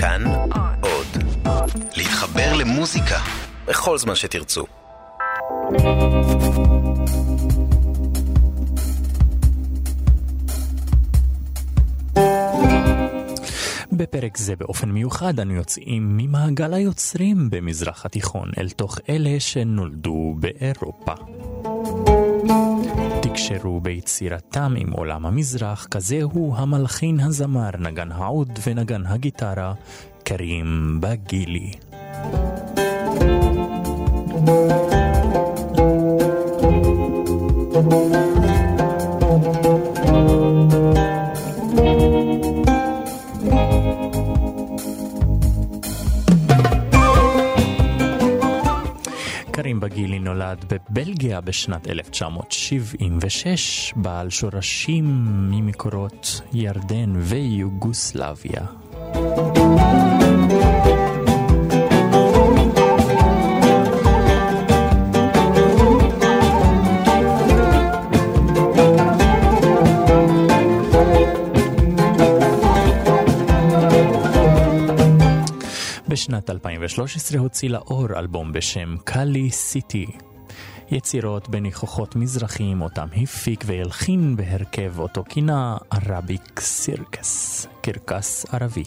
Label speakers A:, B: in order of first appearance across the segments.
A: כאן עוד. להתחבר למוזיקה בכל זמן שתרצו.
B: בפרק זה באופן מיוחד אנו יוצאים ממעגל היוצרים במזרח התיכון אל תוך אלה שנולדו באירופה. תקשרו ביצירתם עם עולם המזרח, כזה הוא המלחין הזמר, נגן העוד ונגן הגיטרה, קרים בגילי. קרים בגילי נולד בבלגיה בשנת 1976, בעל שורשים ממקורות ירדן ויוגוסלביה. בשנת 2013 הוציא לאור אלבום בשם קאלי סיטי. יצירות בניחוחות מזרחיים אותם הפיק והלחין בהרכב אותו כינה ערביק סירקס, קרקס ערבי.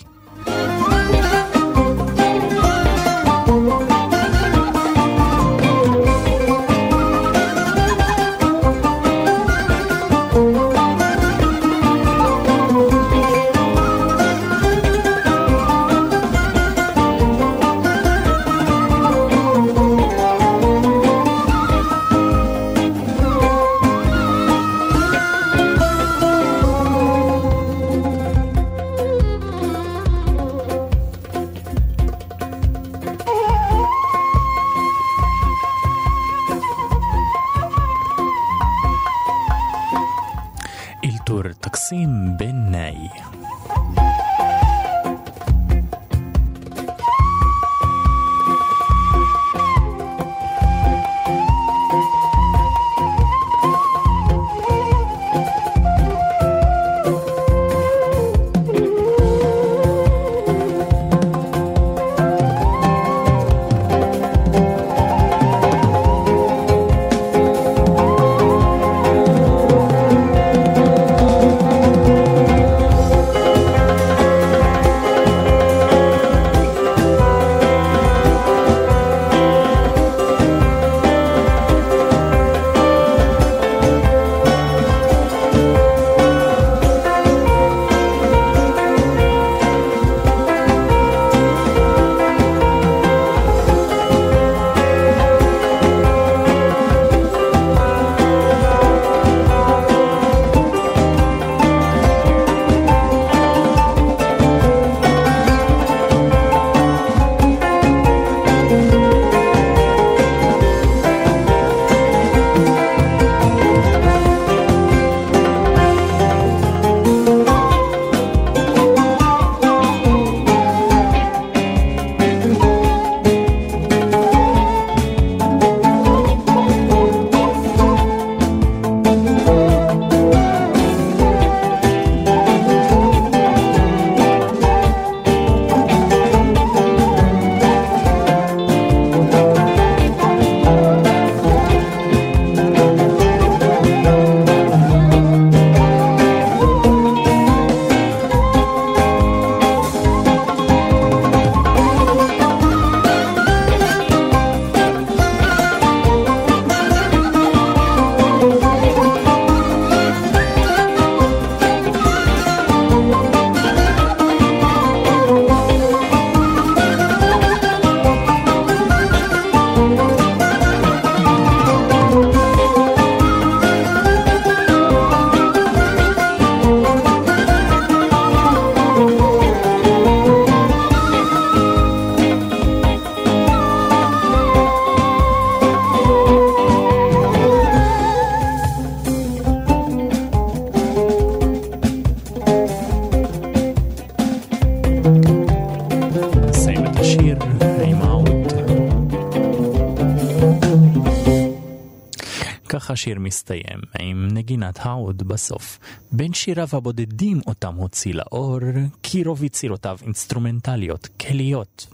C: השיר מסתיים, עם נגינת העוד בסוף. בין שיריו הבודדים אותם הוציא לאור, כי רוב יצירותיו אינסטרומנטליות, כליות.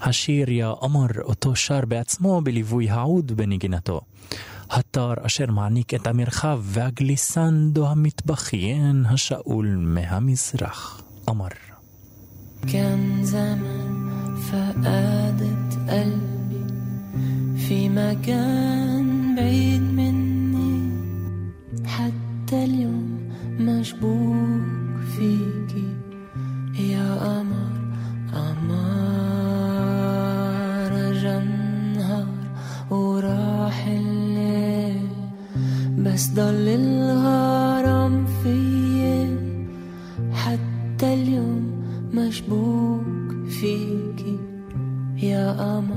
C: השיר יא אמר אותו שר בעצמו בליווי העוד בנגינתו. התר אשר מעניק את המרחב והגליסנדו המטבחיין השאול מהמזרח. אמר.
D: كان زمان فقادت قلبي في مكان بعيد
C: I'm.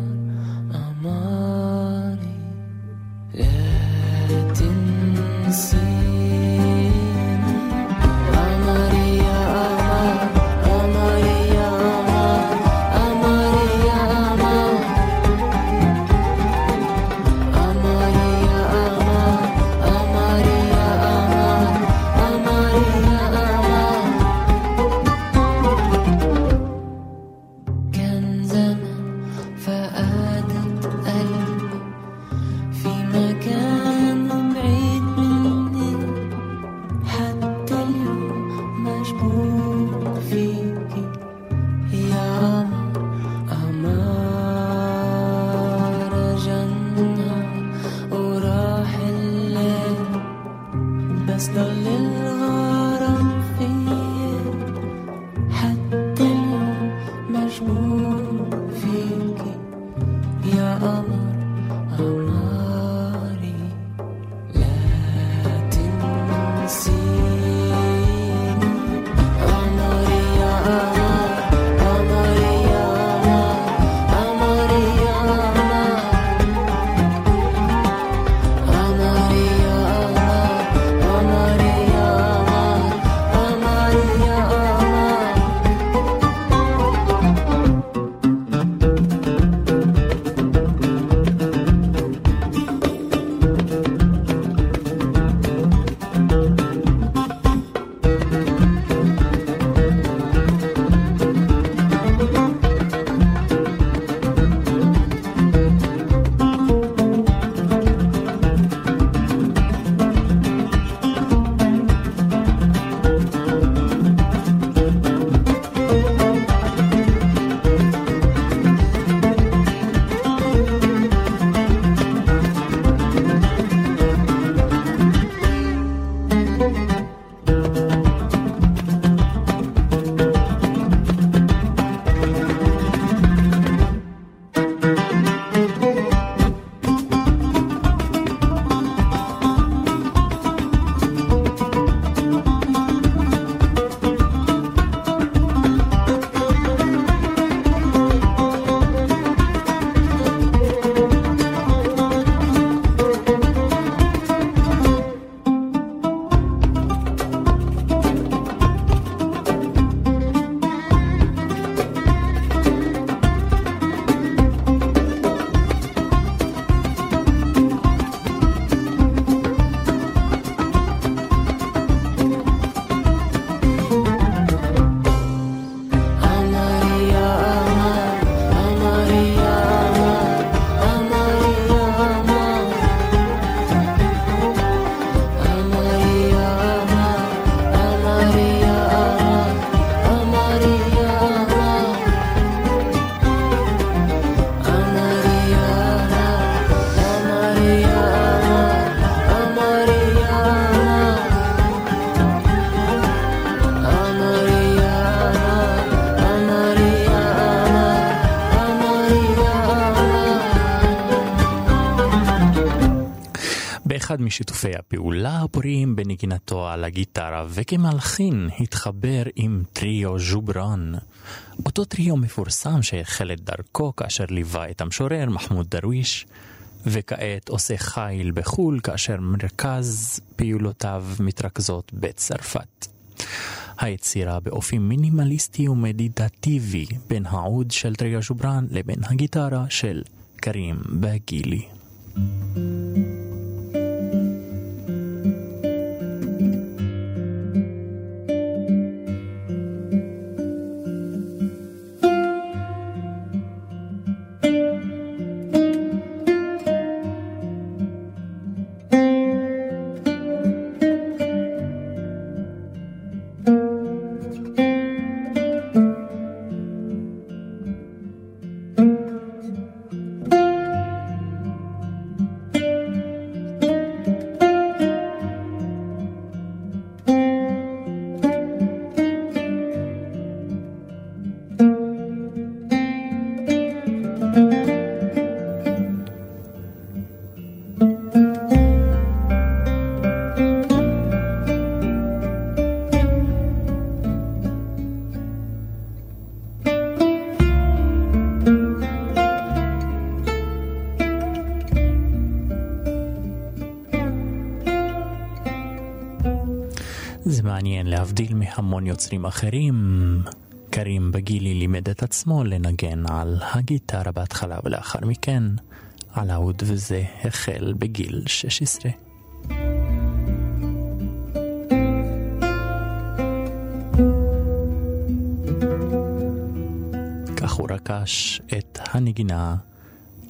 C: הפוריים בנגינתו על הגיטרה, וכמלחין התחבר עם טריו ז'וברן. אותו טריו מפורסם שהחל את דרכו כאשר ליווה את המשורר מחמוד דרוויש, וכעת עושה חיל בחו"ל כאשר מרכז פעולותיו מתרכזות בצרפת. היצירה באופי מינימליסטי ומדיטטיבי בין העוד של טריו ז'וברן לבין הגיטרה של קרים בגילי.
B: thank you יוצרים אחרים. קרים בגילי לימד את עצמו לנגן על הגיטרה בהתחלה ולאחר מכן על האוד וזה החל בגיל 16. כך הוא רכש את הנגינה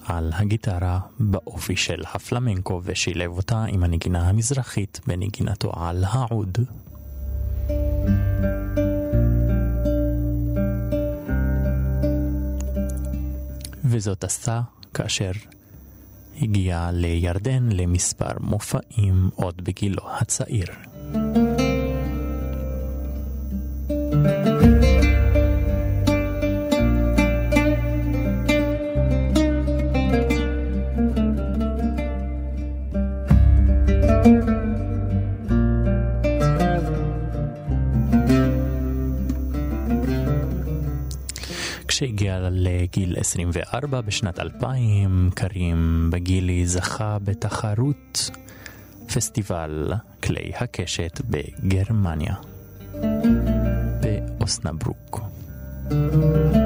B: על הגיטרה באופי של הפלמנקו ושילב אותה עם הנגינה המזרחית בנגינתו על העוד. וזאת עשתה כאשר הגיע לירדן למספר מופעים עוד בגילו הצעיר. 24 בשנת 2000, קרים בגילי זכה בתחרות פסטיבל כלי הקשת בגרמניה, באוסנברוק. לאחר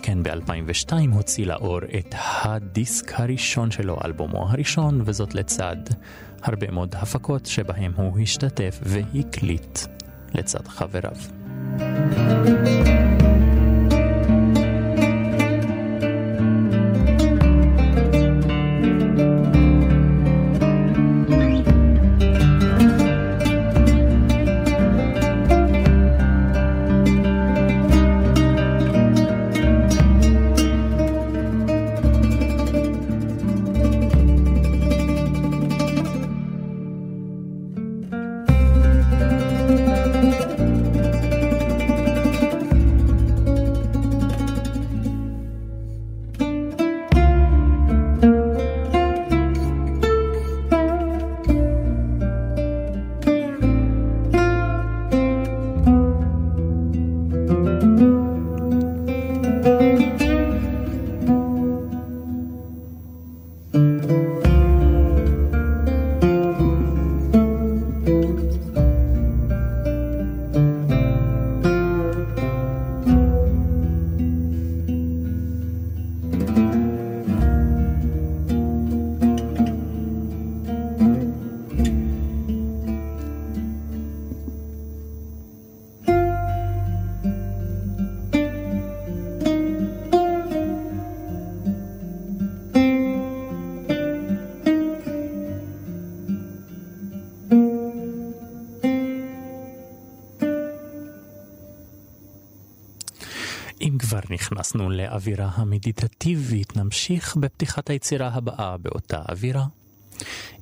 B: מכן, ב-2002, הוציא לאור את הדיסק הראשון שלו, אלבומו הראשון, וזאת לצד הרבה מאוד הפקות שבהם הוא השתתף והקליט לצד חבריו. נכנסנו לאווירה המדיטטיבית, נמשיך בפתיחת היצירה הבאה באותה אווירה.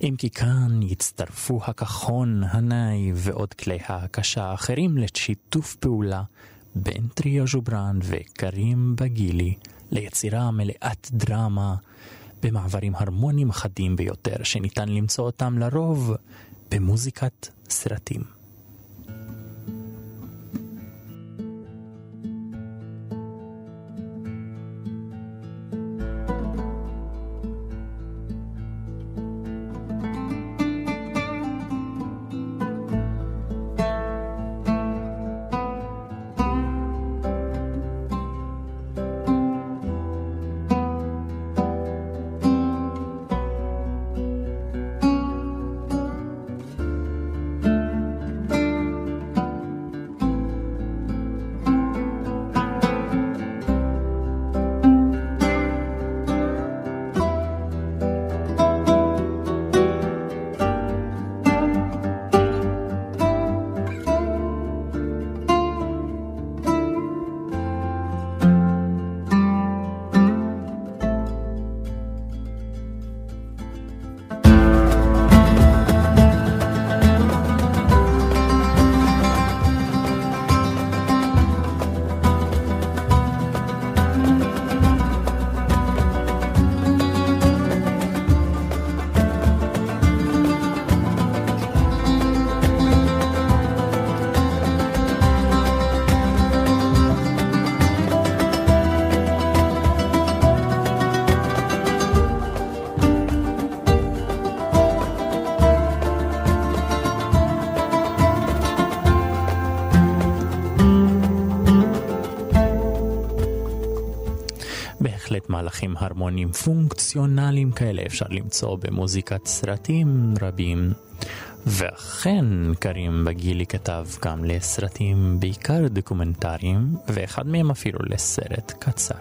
B: אם כי כאן יצטרפו הכחון, הנאי ועוד כלי ההקשה האחרים לשיתוף פעולה בין טריו ז'וברן וקרים בגילי ליצירה מלאת דרמה במעברים הרמוניים חדים ביותר שניתן למצוא אותם לרוב במוזיקת סרטים. מהלכים הרמוניים פונקציונליים כאלה אפשר למצוא במוזיקת סרטים רבים. ואכן, קרים בגילי כתב גם לסרטים בעיקר דוקומנטריים, ואחד מהם אפילו לסרט קצר.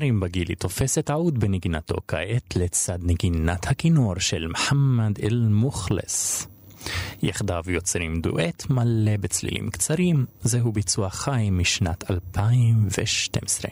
B: קרים בגילי תופסת עוד בנגינתו כעת לצד נגינת הכינור של מוחמד אל-מוכלס. יחדיו יוצרים דואט מלא בצלילים קצרים, זהו ביצוע חי משנת 2012.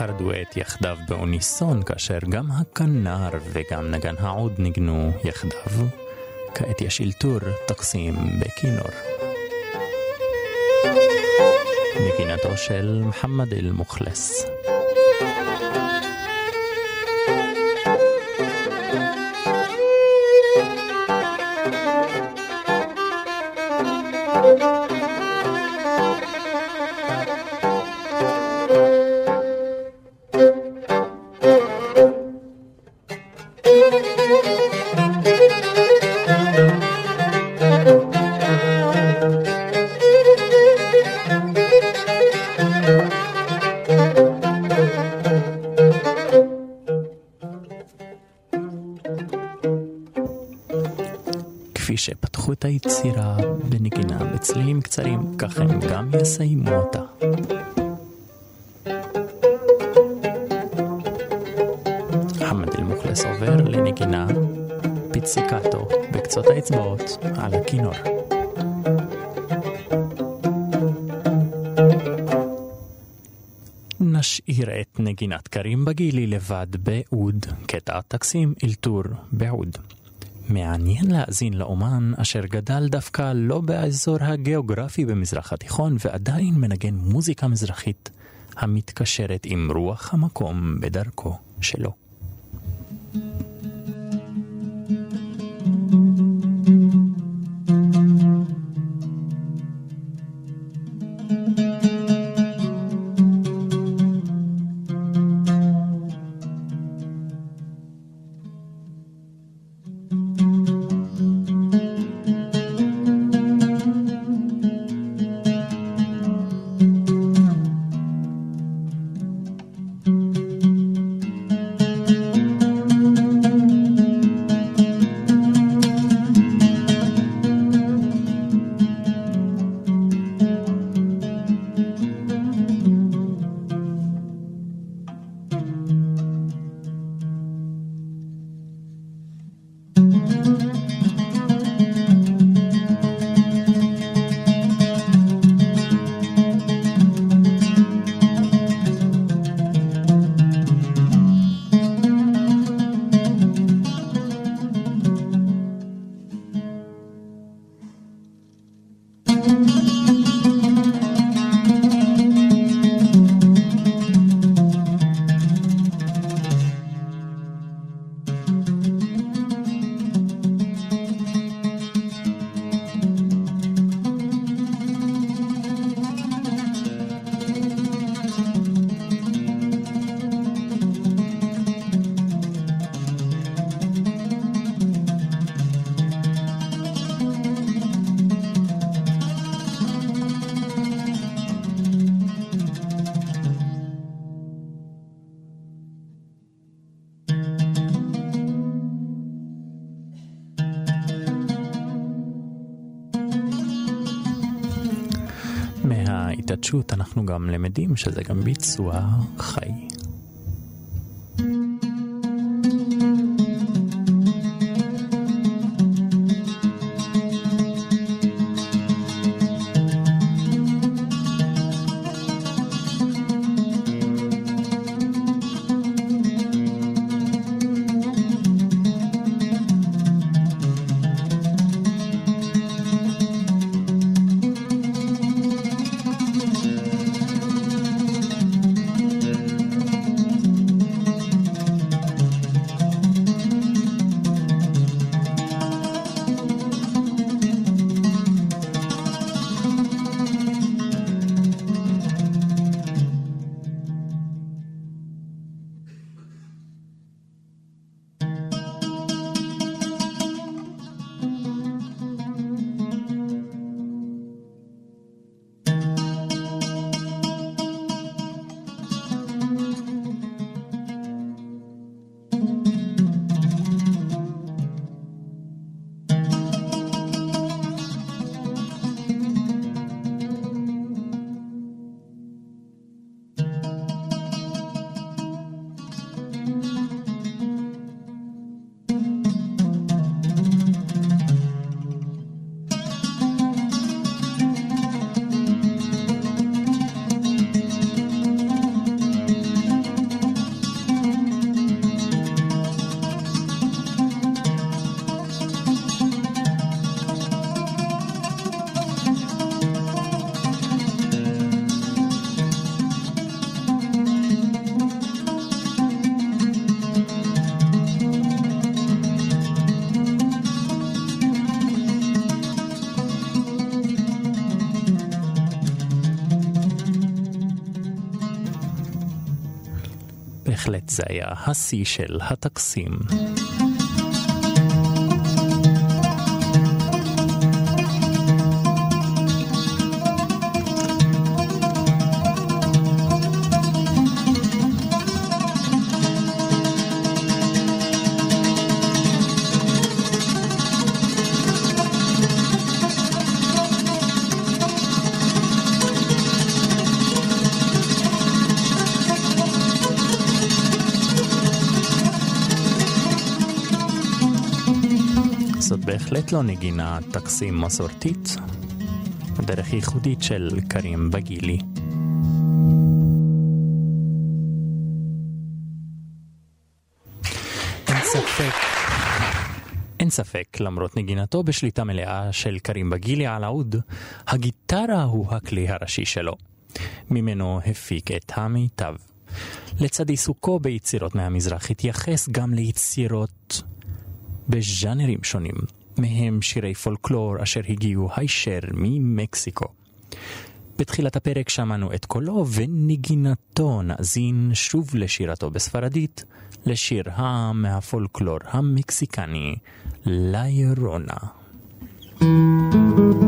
B: לאחר דואט יחדיו באוניסון, כאשר גם הכנר וגם נגן העוד ניגנו יחדיו, כעת יש אלתור תקסים בכינור. נגינתו של מוחמד אל-מוכלס. כפי שפתחו את היצירה בנגינה בצלילים קצרים, כך הם גם יסיימו אותה. האצבעות על הכינור. נשאיר את נגינת קרים בגילי לבד בעוד, קטע טקסים אלתור בעוד. מעניין להאזין לאומן אשר גדל דווקא לא באזור הגיאוגרפי במזרח התיכון ועדיין מנגן מוזיקה מזרחית המתקשרת עם רוח המקום בדרכו שלו. אנחנו גם למדים שזה גם ביצוע חי.
C: זה היה השיא של הטקסים. בהחלט לא נגינה טקסים מסורתית, דרך ייחודית של קרים בגילי. אין ספק, אין ספק, למרות נגינתו בשליטה מלאה של קרים בגילי על האוד, הגיטרה הוא הכלי הראשי שלו. ממנו הפיק את המיטב. לצד עיסוקו ביצירות מהמזרח התייחס גם ליצירות בז'אנרים שונים, מהם שירי פולקלור אשר הגיעו הישר ממקסיקו. בתחילת הפרק שמענו את קולו ונגינתו נאזין שוב לשירתו בספרדית, לשיר העם מהפולקלור המקסיקני, לירונה.
E: verde,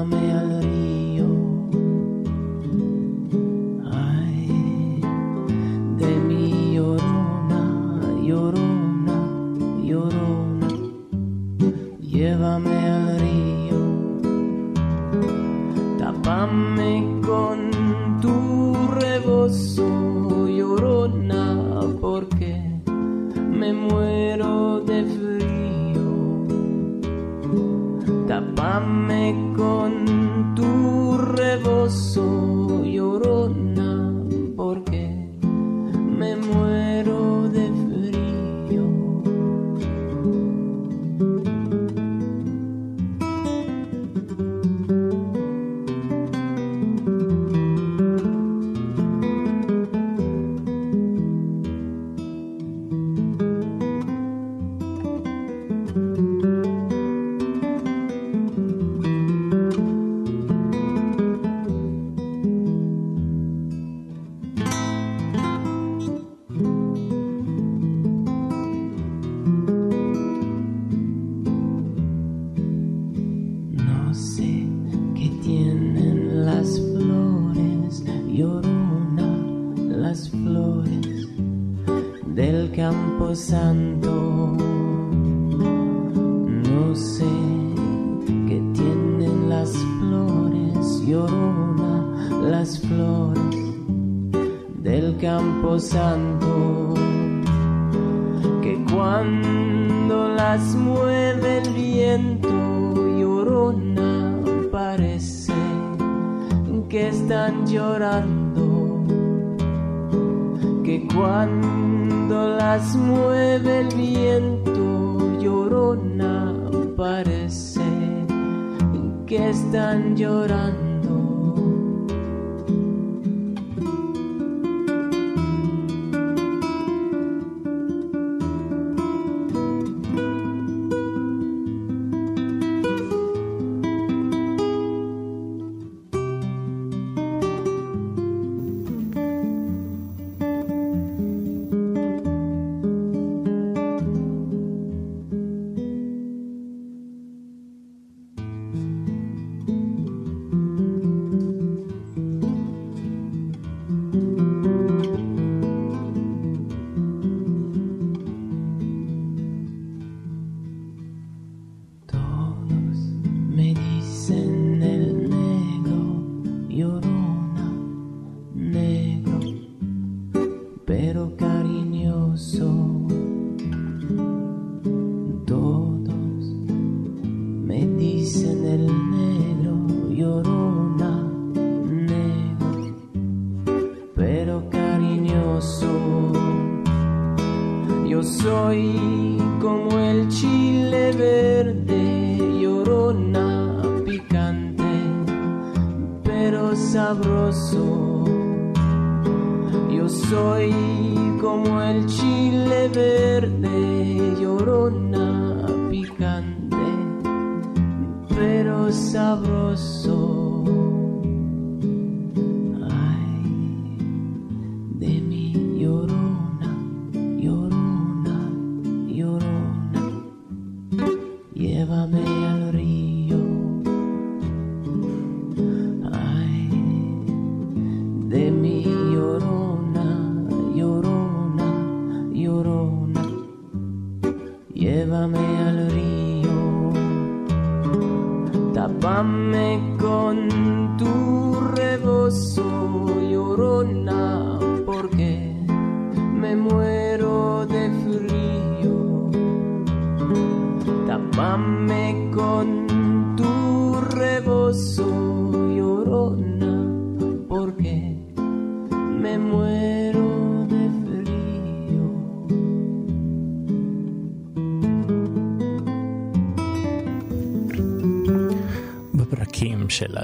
E: coming. están llorando, que cuando las mueve el viento llorona parece que están
C: llorando.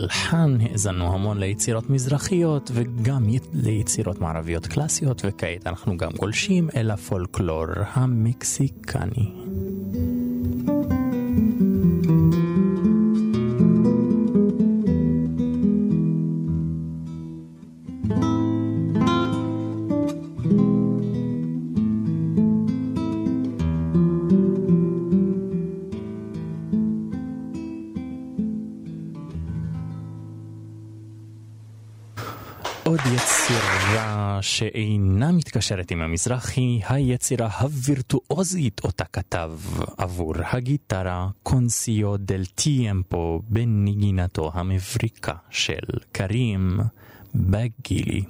C: הלחן האזנו המון ליצירות מזרחיות וגם ליצירות מערביות קלאסיות וכעת אנחנו גם גולשים אל הפולקלור המקסיקני. שאינה מתקשרת עם המזרח היא היצירה הווירטואוזית אותה כתב עבור הגיטרה קונסיו דל טיימפו בנגינתו המבריקה של קרים בגילי.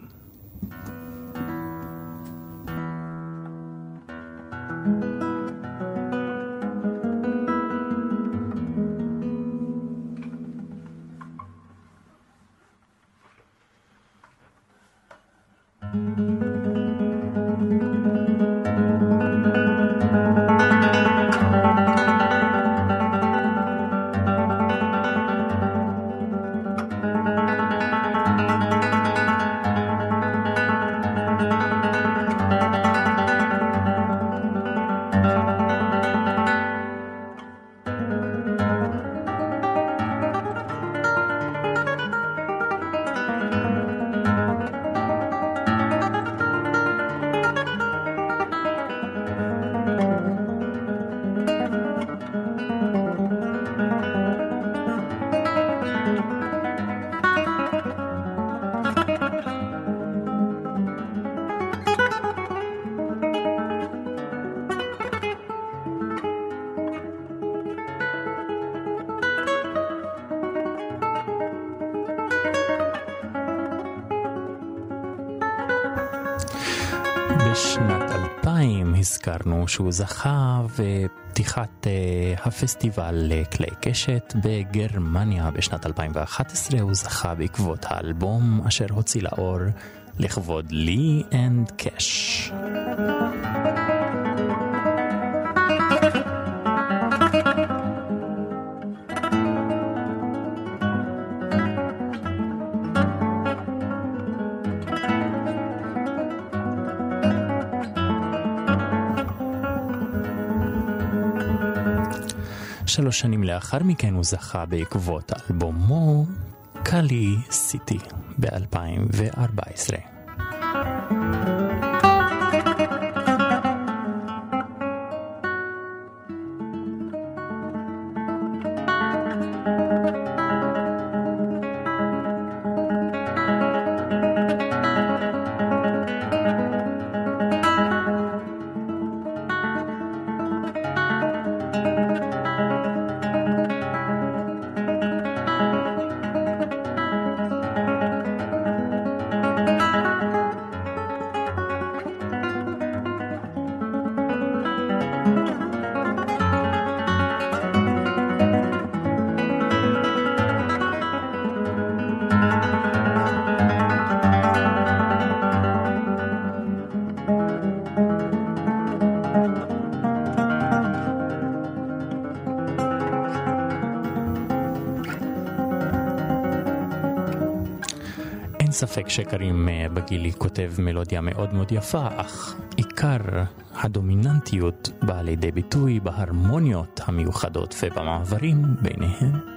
C: בשנת שהוא זכה בפתיחת uh, הפסטיבל לכלי קשת בגרמניה בשנת 2011 הוא זכה בעקבות האלבום אשר הוציא לאור לכבוד לי אנד קאש. שלוש שנים לאחר מכן הוא זכה בעקבות אלבומו קאלי סיטי ב-2014.
B: ספק שקרים אה, בגילי כותב מלודיה מאוד מאוד יפה, אך עיקר הדומיננטיות באה לידי ביטוי בהרמוניות המיוחדות ובמעברים ביניהם.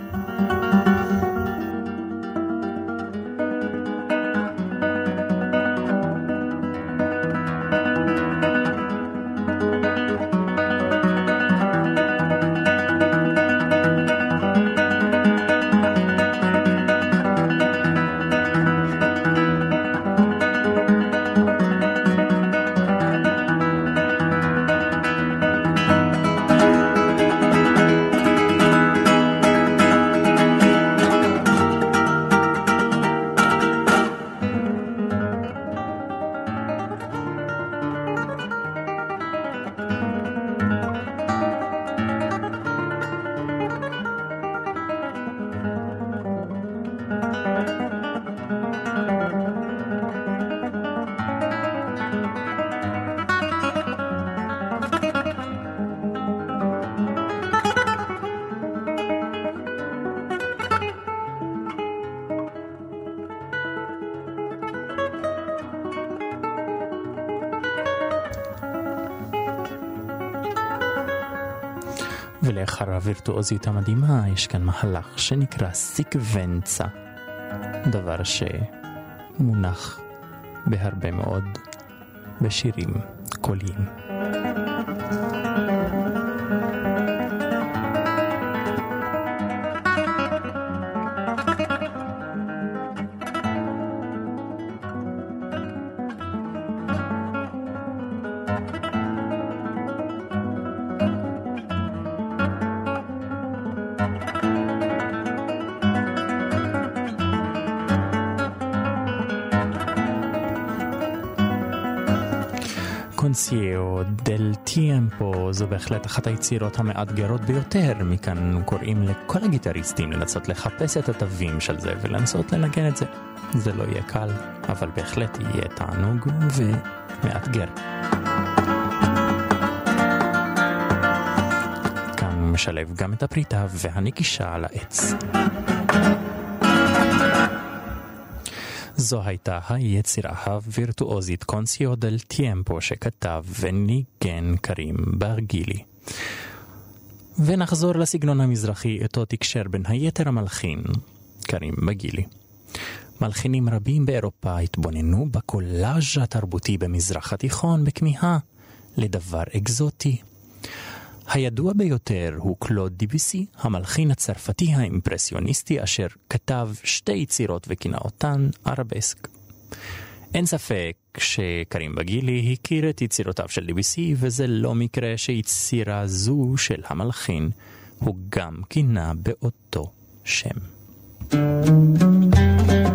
B: ולאחר הווירטואוזיות המדהימה יש כאן מהלך שנקרא סיקוונצה, דבר שמונח בהרבה מאוד בשירים קוליים. זו בהחלט אחת היצירות המאתגרות ביותר, מכאן קוראים לכל הגיטריסטים לנסות לחפש את התווים של זה ולנסות לנגן את זה. זה לא יהיה קל, אבל בהחלט יהיה תענוג ומאתגר. כאן משלב גם את הפריטה והנקישה על העץ. זו הייתה היצירה הווירטואוזית קונסיו דל טיימפו שכתב וניגן קרים ברגילי. ונחזור לסגנון המזרחי, אותו תקשר בין היתר המלחין, קרים בגילי. מלחינים רבים באירופה התבוננו בקולאז' התרבותי במזרח התיכון בכמיהה לדבר אקזוטי. הידוע ביותר הוא קלוד דיביסי, המלחין הצרפתי האימפרסיוניסטי אשר כתב שתי יצירות וכינה אותן ערבסק. אין ספק שקרים בגילי הכיר את יצירותיו של דיביסי, וזה לא מקרה שיצירה זו של המלחין הוא גם כינה באותו שם. thank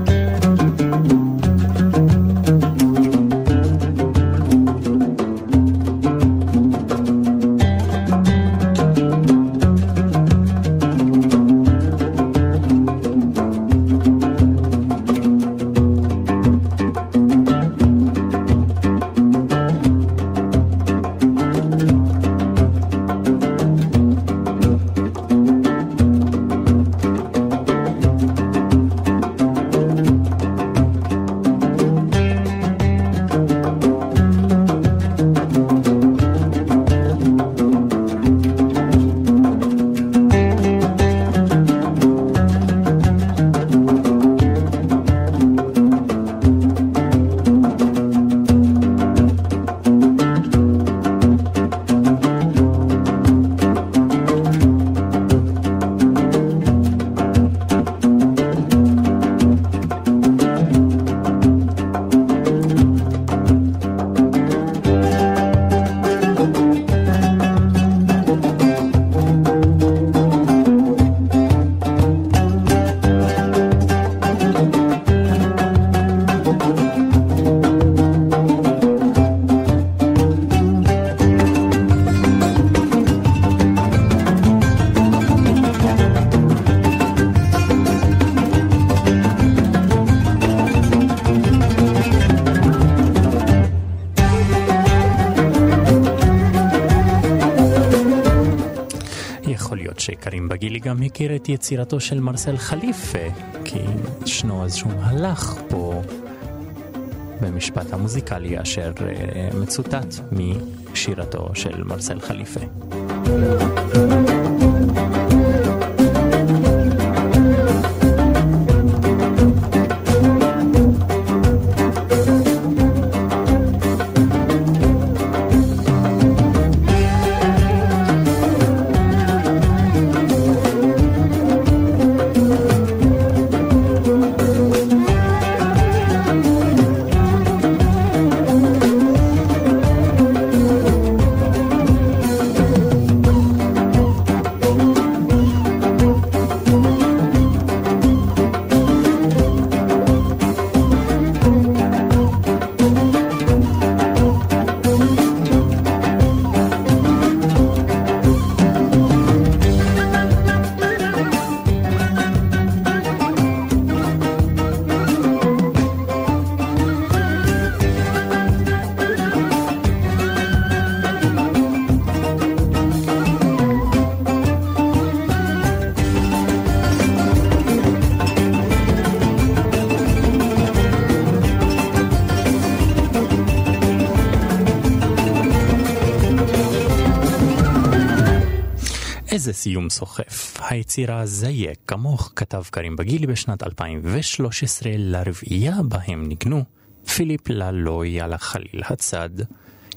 B: קרים בגילי גם הכיר את יצירתו של מרסל חליפה, כי ישנו איזשהו מהלך פה במשפט המוזיקלי אשר אה, מצוטט משירתו של מרסל חליפה. איזה סיום סוחף. היצירה זייק כמוך כתב קרים בגילי בשנת 2013 לרביעייה בהם ניגנו פיליפ ללוי על החליל הצד,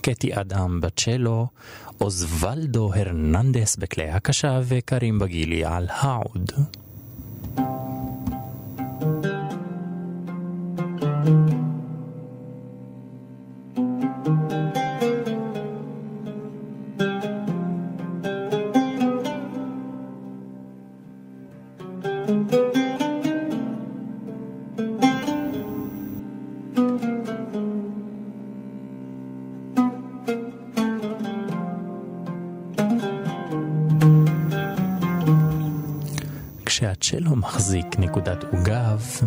B: קטי אדם בצ'לו, אוזוולדו הרננדס בכלי הקשה וקרים בגילי על העוד.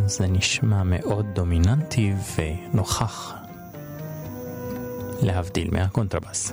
B: זה נשמע מאוד דומיננטי ונוכח, להבדיל מהקונטרבאס.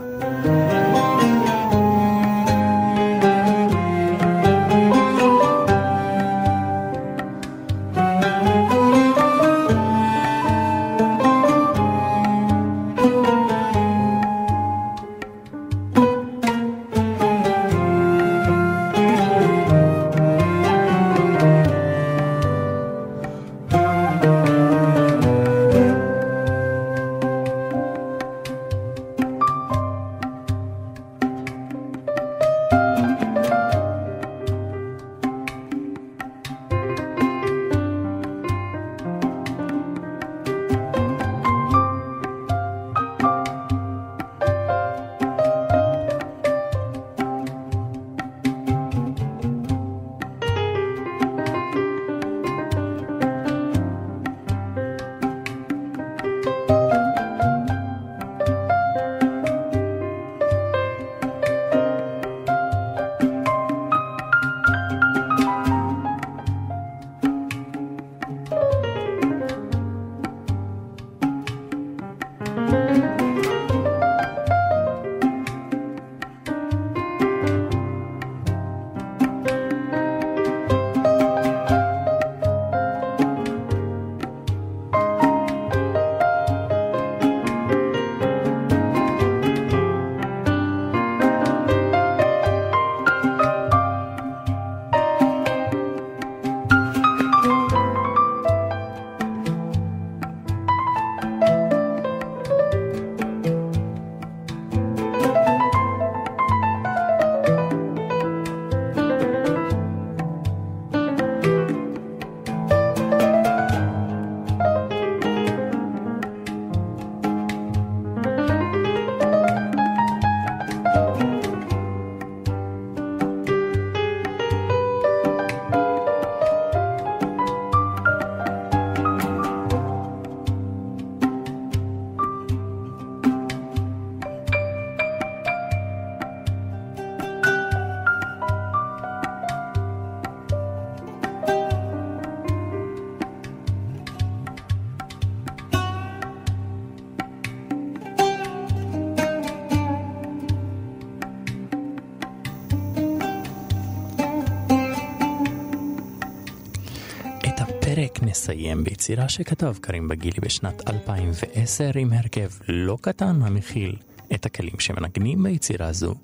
B: ביצירה שכתב קרים בגילי בשנת 2010 עם הרכב לא קטן המכיל את הכלים שמנגנים ביצירה זו,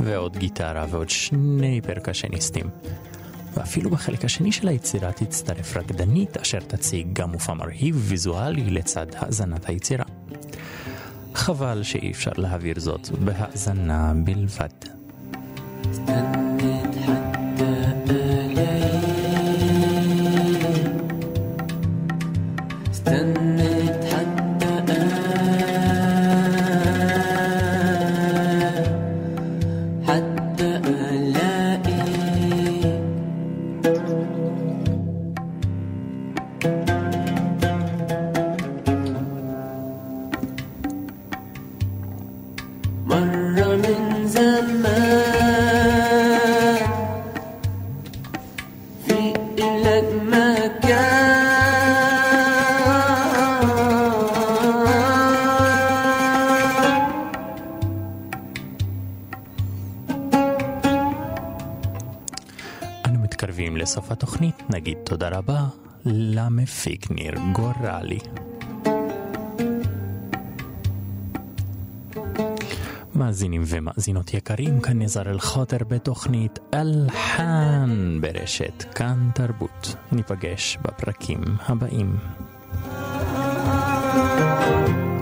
B: ועוד גיטרה ועוד שני פרקשניסטים. ואפילו בחלק השני של היצירה תצטרף רקדנית אשר תציג גם מופע מרהיב ויזואלי לצד האזנת היצירה. חבל שאי אפשר להעביר זאת בהאזנה בלבד. נגיד תודה רבה למפיק ניר גורלי. מאזינים ומאזינות יקרים, כאן נזר אל-חוטר בתוכנית אלחן ברשת כאן תרבות. ניפגש בפרקים הבאים.
C: thank